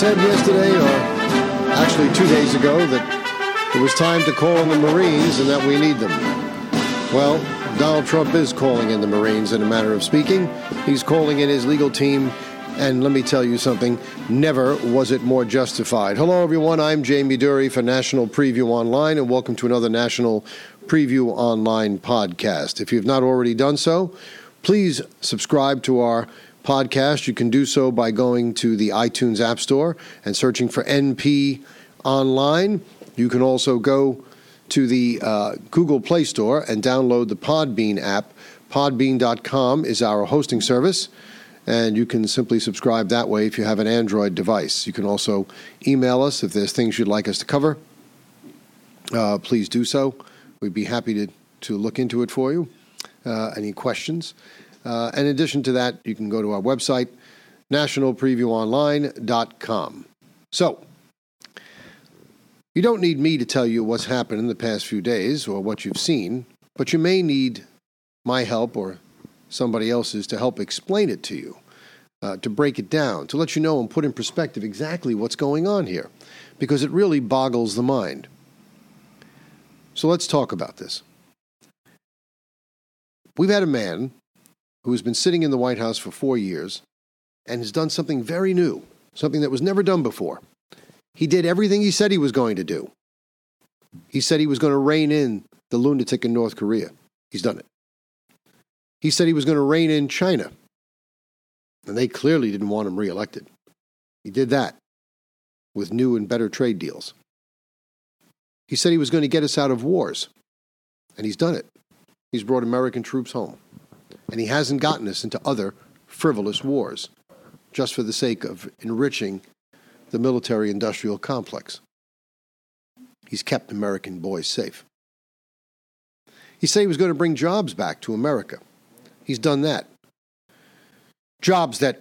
Said yesterday, or actually two days ago, that it was time to call in the Marines and that we need them. Well, Donald Trump is calling in the Marines in a manner of speaking. He's calling in his legal team, and let me tell you something never was it more justified. Hello, everyone. I'm Jamie Dury for National Preview Online, and welcome to another National Preview Online podcast. If you've not already done so, please subscribe to our podcast. You can do so by going to the iTunes App Store and searching for NP Online. You can also go to the uh, Google Play Store and download the Podbean app. Podbean.com is our hosting service, and you can simply subscribe that way if you have an Android device. You can also email us if there's things you'd like us to cover. Uh, please do so. We'd be happy to, to look into it for you. Uh, any questions? Uh, in addition to that, you can go to our website, nationalpreviewonline.com. So, you don't need me to tell you what's happened in the past few days or what you've seen, but you may need my help or somebody else's to help explain it to you, uh, to break it down, to let you know and put in perspective exactly what's going on here, because it really boggles the mind. So let's talk about this. We've had a man who has been sitting in the White House for four years and has done something very new, something that was never done before. He did everything he said he was going to do. He said he was going to rein in the lunatic in North Korea. He's done it. He said he was going to rein in China. And they clearly didn't want him reelected. He did that with new and better trade deals. He said he was going to get us out of wars. And he's done it. He's brought American troops home and he hasn't gotten us into other frivolous wars just for the sake of enriching the military industrial complex. He's kept American boys safe. He said he was going to bring jobs back to America. He's done that. Jobs that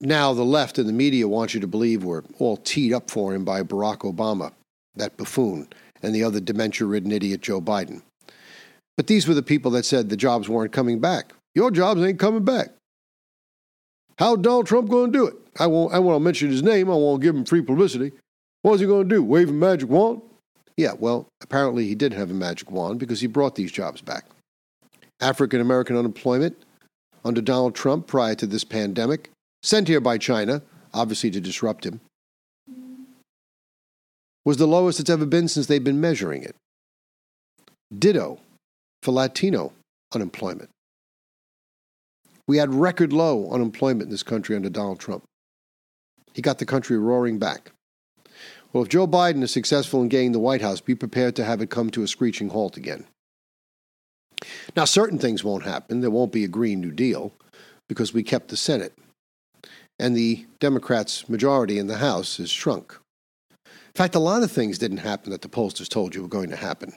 now the left and the media want you to believe were all teed up for him by Barack Obama, that buffoon, and the other dementia ridden idiot Joe Biden. But these were the people that said the jobs weren't coming back. Your jobs ain't coming back. How Donald Trump going to do it? I won't. I won't mention his name. I won't give him free publicity. What is he going to do? Wave a magic wand? Yeah. Well, apparently he did have a magic wand because he brought these jobs back. African American unemployment under Donald Trump prior to this pandemic, sent here by China, obviously to disrupt him, was the lowest it's ever been since they've been measuring it. Ditto for Latino unemployment. We had record low unemployment in this country under Donald Trump. He got the country roaring back. Well, if Joe Biden is successful in gaining the White House, be prepared to have it come to a screeching halt again. Now, certain things won't happen. There won't be a Green New Deal because we kept the Senate, and the Democrats' majority in the House has shrunk. In fact, a lot of things didn't happen that the pollsters told you were going to happen.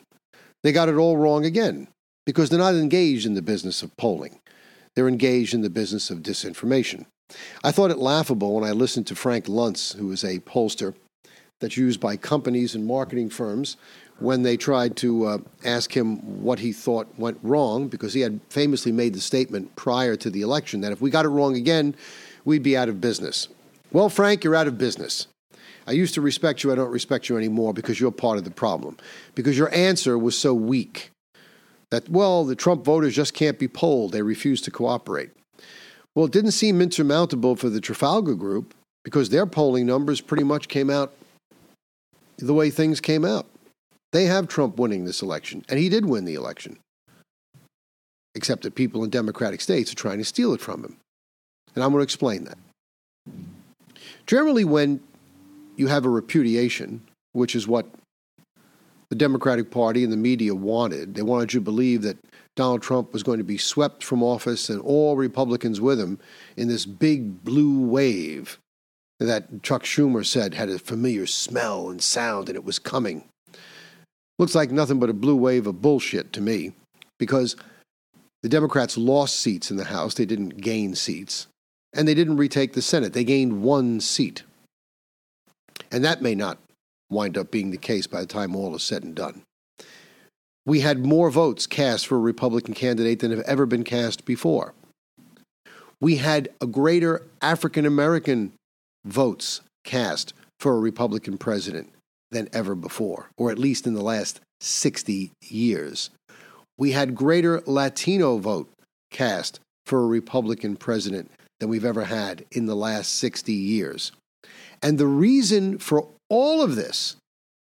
They got it all wrong again because they're not engaged in the business of polling. They're engaged in the business of disinformation. I thought it laughable when I listened to Frank Luntz, who is a pollster that's used by companies and marketing firms, when they tried to uh, ask him what he thought went wrong, because he had famously made the statement prior to the election that if we got it wrong again, we'd be out of business. Well, Frank, you're out of business. I used to respect you, I don't respect you anymore because you're part of the problem. Because your answer was so weak that, well, the Trump voters just can't be polled. They refuse to cooperate. Well, it didn't seem insurmountable for the Trafalgar Group because their polling numbers pretty much came out the way things came out. They have Trump winning this election, and he did win the election. Except that people in Democratic states are trying to steal it from him. And I'm going to explain that. Generally, when you have a repudiation, which is what the Democratic Party and the media wanted. They wanted you to believe that Donald Trump was going to be swept from office and all Republicans with him in this big blue wave that Chuck Schumer said had a familiar smell and sound and it was coming. Looks like nothing but a blue wave of bullshit to me because the Democrats lost seats in the House, they didn't gain seats, and they didn't retake the Senate. They gained one seat. And that may not wind up being the case by the time all is said and done. We had more votes cast for a Republican candidate than have ever been cast before. We had a greater African American votes cast for a Republican president than ever before, or at least in the last 60 years. We had greater Latino vote cast for a Republican president than we've ever had in the last 60 years. And the reason for all of this,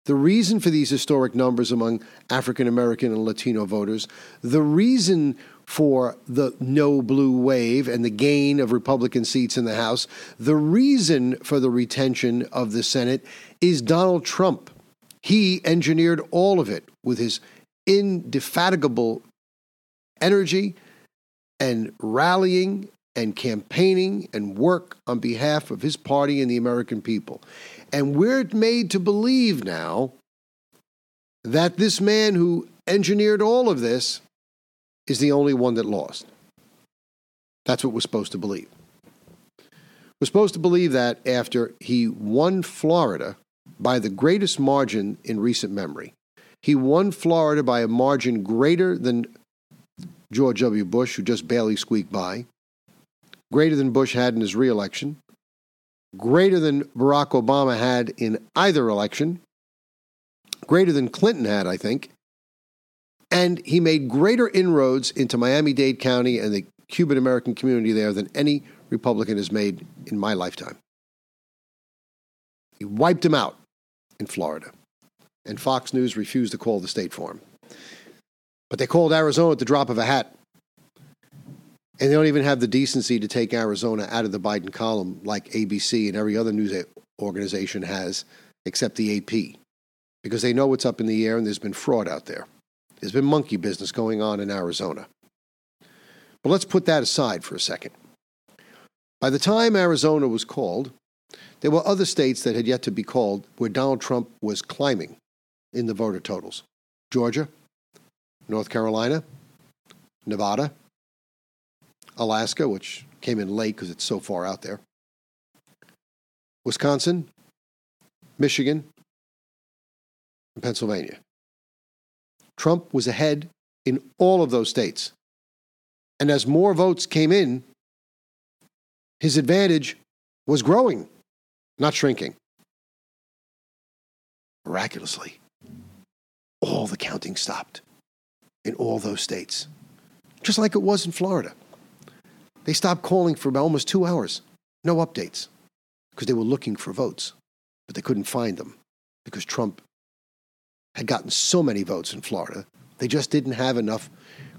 the reason for these historic numbers among African American and Latino voters, the reason for the no blue wave and the gain of Republican seats in the House, the reason for the retention of the Senate is Donald Trump. He engineered all of it with his indefatigable energy and rallying and campaigning and work on behalf of his party and the American people. And we're made to believe now that this man who engineered all of this is the only one that lost. That's what we're supposed to believe. We're supposed to believe that after he won Florida by the greatest margin in recent memory, he won Florida by a margin greater than George W. Bush, who just barely squeaked by, greater than Bush had in his reelection, greater than Barack Obama had in either election, greater than Clinton had, I think. And he made greater inroads into Miami Dade County and the Cuban American community there than any Republican has made in my lifetime. He wiped him out in Florida. And Fox News refused to call the state for him. But they called Arizona at the drop of a hat. And they don't even have the decency to take Arizona out of the Biden column like ABC and every other news organization has, except the AP, because they know what's up in the air and there's been fraud out there. There's been monkey business going on in Arizona. But let's put that aside for a second. By the time Arizona was called, there were other states that had yet to be called where Donald Trump was climbing in the voter totals Georgia, North Carolina, Nevada, Alaska, which came in late because it's so far out there, Wisconsin, Michigan, and Pennsylvania. Trump was ahead in all of those states. And as more votes came in, his advantage was growing, not shrinking. Miraculously, all the counting stopped in all those states, just like it was in Florida. They stopped calling for about almost two hours, no updates, because they were looking for votes, but they couldn't find them because Trump had gotten so many votes in Florida. They just didn't have enough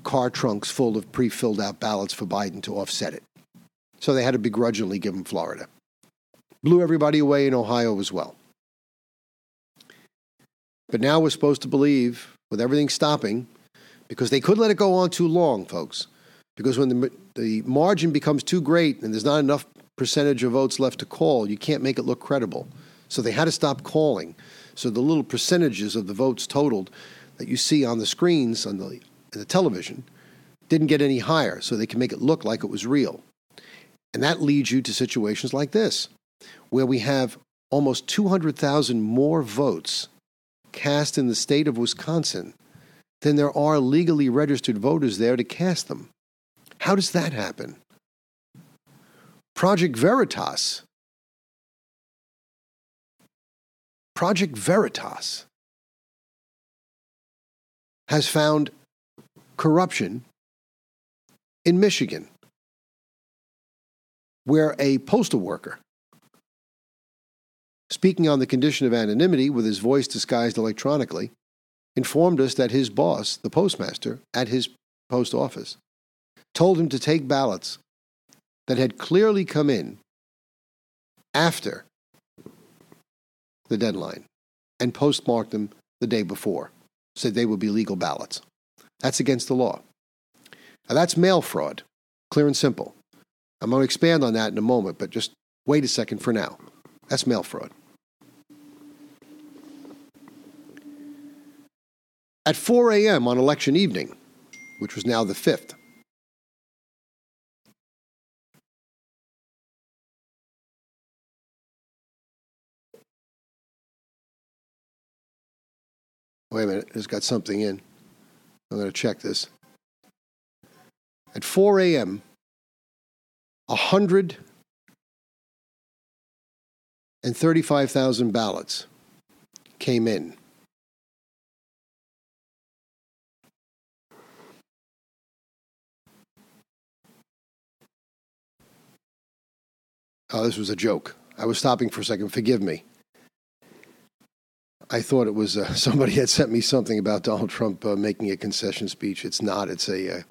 car trunks full of pre filled out ballots for Biden to offset it. So they had to begrudgingly give him Florida. Blew everybody away in Ohio as well. But now we're supposed to believe, with everything stopping, because they could let it go on too long, folks. Because when the, the margin becomes too great and there's not enough percentage of votes left to call, you can't make it look credible. So they had to stop calling. So the little percentages of the votes totaled that you see on the screens on the, the television didn't get any higher, so they can make it look like it was real. And that leads you to situations like this, where we have almost 200,000 more votes cast in the state of Wisconsin than there are legally registered voters there to cast them. How does that happen? Project Veritas. Project Veritas has found corruption in Michigan, where a postal worker, speaking on the condition of anonymity with his voice disguised electronically, informed us that his boss, the postmaster at his post office, told him to take ballots that had clearly come in after the deadline and postmark them the day before, said they would be legal ballots. That's against the law. Now, that's mail fraud, clear and simple. I'm going to expand on that in a moment, but just wait a second for now. That's mail fraud. At 4 a.m. on election evening, which was now the 5th, Wait a minute, it's got something in. I'm going to check this. At 4 a.m., 135,000 ballots came in. Oh, this was a joke. I was stopping for a second. Forgive me. I thought it was uh, somebody had sent me something about Donald Trump uh, making a concession speech. It's not. It's a uh,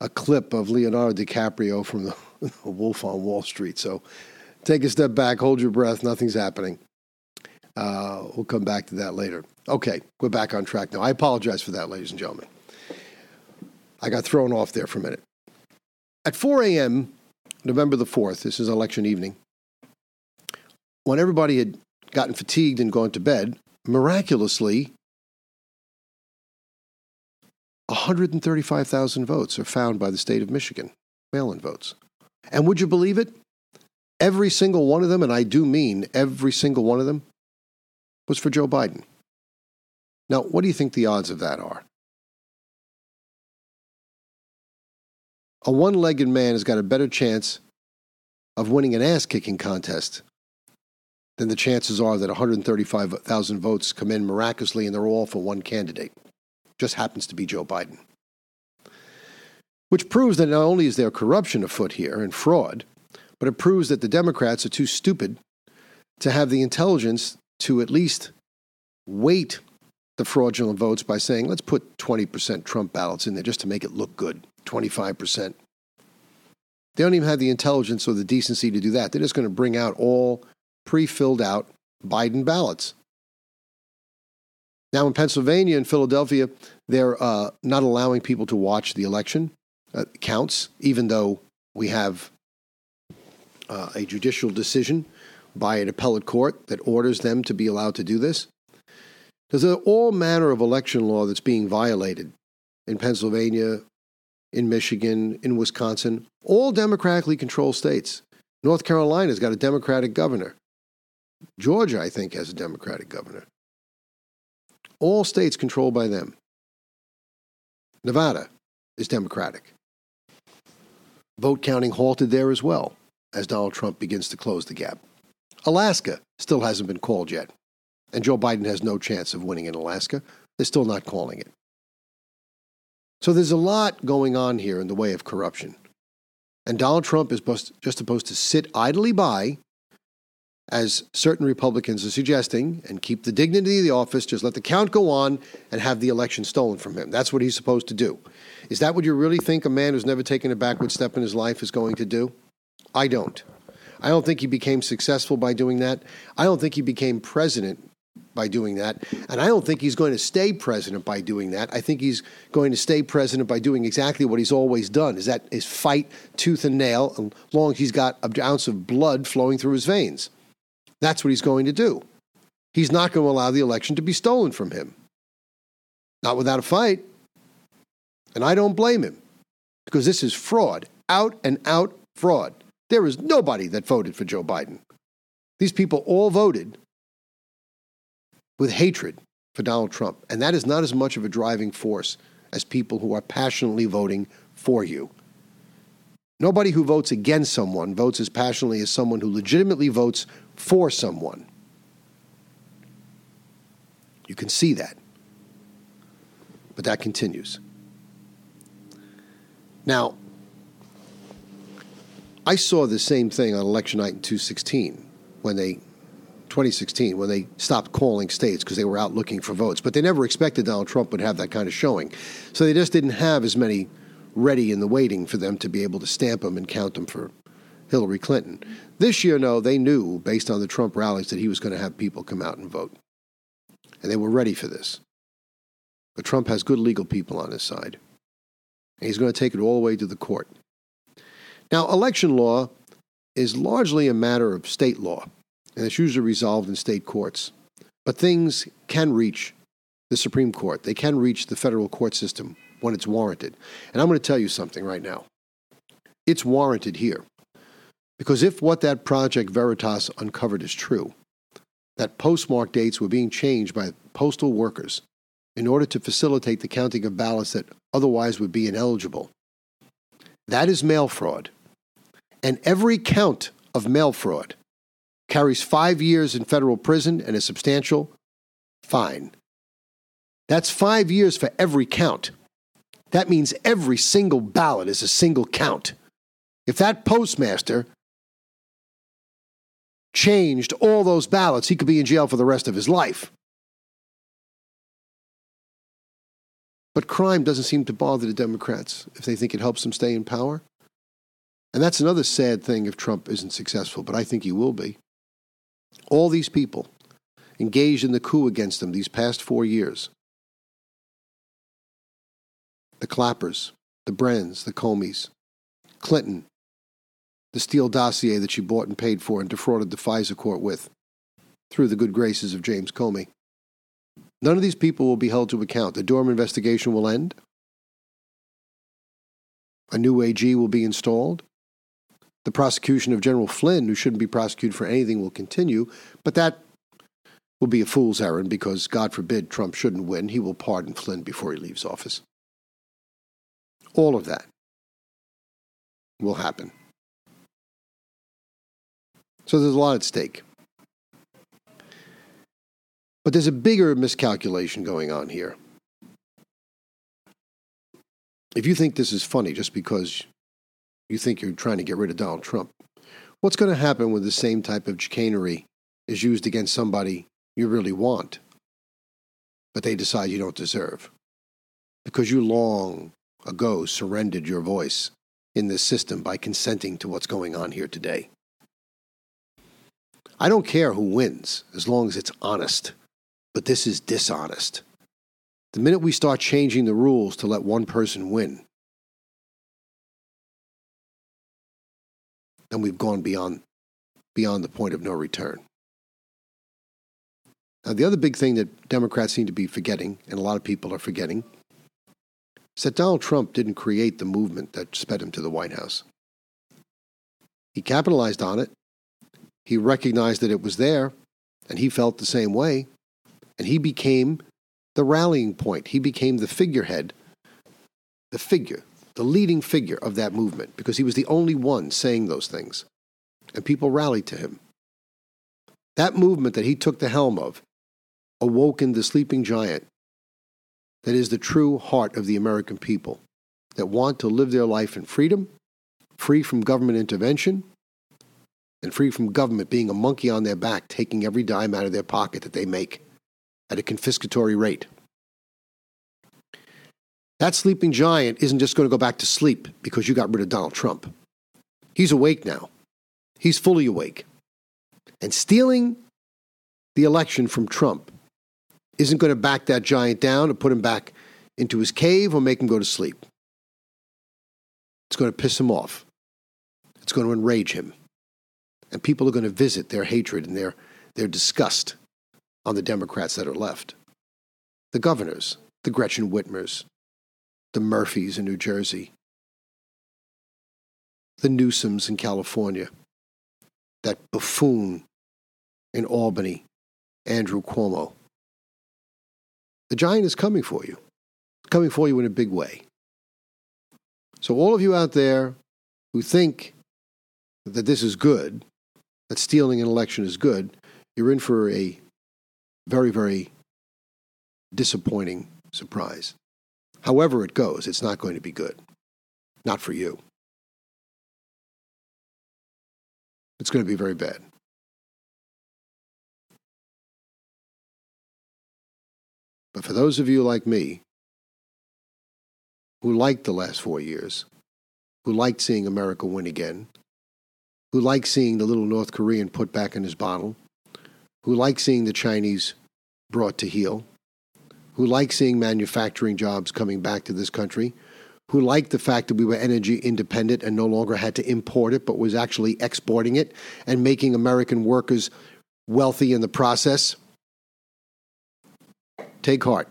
a clip of Leonardo DiCaprio from the Wolf on Wall Street. So take a step back, hold your breath. Nothing's happening. Uh, we'll come back to that later. Okay, we're back on track now. I apologize for that, ladies and gentlemen. I got thrown off there for a minute. At 4 a.m., November the 4th, this is election evening, when everybody had gotten fatigued and gone to bed, miraculously, 135,000 votes are found by the state of Michigan, mail in votes. And would you believe it? Every single one of them, and I do mean every single one of them, was for Joe Biden. Now, what do you think the odds of that are? A one legged man has got a better chance of winning an ass kicking contest then the chances are that 135,000 votes come in miraculously and they're all for one candidate. Just happens to be Joe Biden. Which proves that not only is there corruption afoot here and fraud, but it proves that the Democrats are too stupid to have the intelligence to at least weight the fraudulent votes by saying, let's put 20% Trump ballots in there just to make it look good, 25%. They don't even have the intelligence or the decency to do that. They're just going to bring out all pre filled out Biden ballots. Now, in Pennsylvania and Philadelphia, they're uh, not allowing people to watch the election uh, counts, even though we have uh, a judicial decision by an appellate court that orders them to be allowed to do this. There's all manner of election law that's being violated in Pennsylvania, in Michigan, in Wisconsin, all democratically controlled states. North Carolina's got a Democratic governor. Georgia, I think, has a Democratic governor. All states controlled by them. Nevada is Democratic. Vote counting halted there as well as Donald Trump begins to close the gap. Alaska still hasn't been called yet, and Joe Biden has no chance of winning in Alaska. They're still not calling it. So there's a lot going on here in the way of corruption. And Donald Trump is just supposed to sit idly by as certain Republicans are suggesting, and keep the dignity of the office, just let the count go on and have the election stolen from him. That's what he's supposed to do. Is that what you really think a man who's never taken a backward step in his life is going to do? I don't. I don't think he became successful by doing that. I don't think he became president by doing that. And I don't think he's going to stay president by doing that. I think he's going to stay president by doing exactly what he's always done is that is fight tooth and nail as long as he's got an ounce of blood flowing through his veins. That's what he's going to do. He's not going to allow the election to be stolen from him. Not without a fight. And I don't blame him because this is fraud, out and out fraud. There is nobody that voted for Joe Biden. These people all voted with hatred for Donald Trump. And that is not as much of a driving force as people who are passionately voting for you. Nobody who votes against someone votes as passionately as someone who legitimately votes for someone. You can see that. But that continues. Now, I saw the same thing on election night in 2016 when they 2016 when they stopped calling states because they were out looking for votes. But they never expected Donald Trump would have that kind of showing. So they just didn't have as many ready in the waiting for them to be able to stamp them and count them for Hillary Clinton. This year, no, they knew based on the Trump rallies that he was going to have people come out and vote. And they were ready for this. But Trump has good legal people on his side. And he's going to take it all the way to the court. Now, election law is largely a matter of state law, and it's usually resolved in state courts. But things can reach the Supreme Court, they can reach the federal court system when it's warranted. And I'm going to tell you something right now. It's warranted here. Because if what that Project Veritas uncovered is true, that postmark dates were being changed by postal workers in order to facilitate the counting of ballots that otherwise would be ineligible. That is mail fraud. And every count of mail fraud carries five years in federal prison and a substantial fine. That's five years for every count. That means every single ballot is a single count. If that postmaster changed all those ballots, he could be in jail for the rest of his life. But crime doesn't seem to bother the Democrats if they think it helps them stay in power. And that's another sad thing if Trump isn't successful, but I think he will be. All these people engaged in the coup against him these past four years the Clappers, the Brennans, the Comeys, Clinton, the Steele dossier that she bought and paid for and defrauded the FISA court with through the good graces of James Comey. None of these people will be held to account. The Durham investigation will end. A new AG will be installed. The prosecution of General Flynn, who shouldn't be prosecuted for anything, will continue, but that will be a fool's errand because, God forbid, Trump shouldn't win. He will pardon Flynn before he leaves office. All of that will happen. So there's a lot at stake. But there's a bigger miscalculation going on here. If you think this is funny just because you think you're trying to get rid of Donald Trump, what's going to happen when the same type of chicanery is used against somebody you really want, but they decide you don't deserve? Because you long ago surrendered your voice in this system by consenting to what's going on here today. I don't care who wins as long as it's honest, but this is dishonest. The minute we start changing the rules to let one person win, then we've gone beyond, beyond the point of no return. Now, the other big thing that Democrats seem to be forgetting, and a lot of people are forgetting, that Donald Trump didn't create the movement that sped him to the White House. He capitalized on it. He recognized that it was there, and he felt the same way. And he became the rallying point. He became the figurehead, the figure, the leading figure of that movement because he was the only one saying those things. And people rallied to him. That movement that he took the helm of awoken the sleeping giant that is the true heart of the American people that want to live their life in freedom, free from government intervention, and free from government being a monkey on their back, taking every dime out of their pocket that they make at a confiscatory rate. That sleeping giant isn't just going to go back to sleep because you got rid of Donald Trump. He's awake now. He's fully awake. And stealing the election from Trump isn't going to back that giant down or put him back into his cave or make him go to sleep. It's going to piss him off. It's going to enrage him. And people are going to visit their hatred and their, their disgust on the Democrats that are left. The governors, the Gretchen Whitmers, the Murphys in New Jersey, the Newsoms in California, that buffoon in Albany, Andrew Cuomo. The giant is coming for you, coming for you in a big way. So, all of you out there who think that this is good, that stealing an election is good, you're in for a very, very disappointing surprise. However, it goes, it's not going to be good. Not for you. It's going to be very bad. But for those of you like me who liked the last four years, who liked seeing America win again, who liked seeing the little North Korean put back in his bottle, who liked seeing the Chinese brought to heel, who liked seeing manufacturing jobs coming back to this country, who liked the fact that we were energy independent and no longer had to import it, but was actually exporting it and making American workers wealthy in the process. Take heart,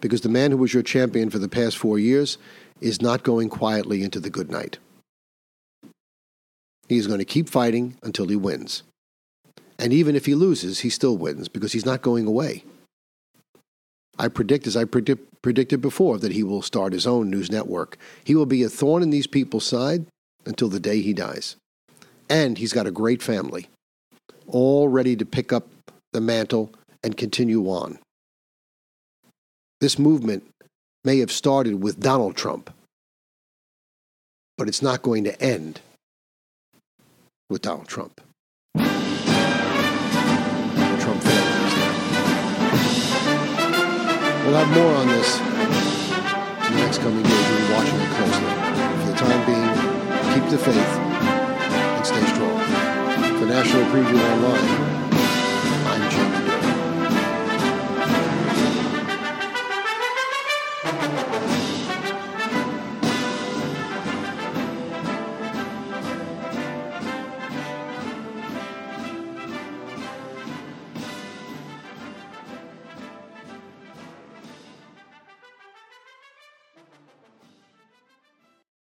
because the man who was your champion for the past four years is not going quietly into the good night. He is going to keep fighting until he wins. And even if he loses, he still wins because he's not going away. I predict, as I predict, predicted before, that he will start his own news network. He will be a thorn in these people's side until the day he dies. And he's got a great family. all ready to pick up the mantle and continue on. This movement may have started with Donald Trump, but it's not going to end with Donald Trump. Trump failed We'll have more on this in the next coming days. We'll be watching it closely. For the time being, keep the faith and stay strong. For National Preview Online,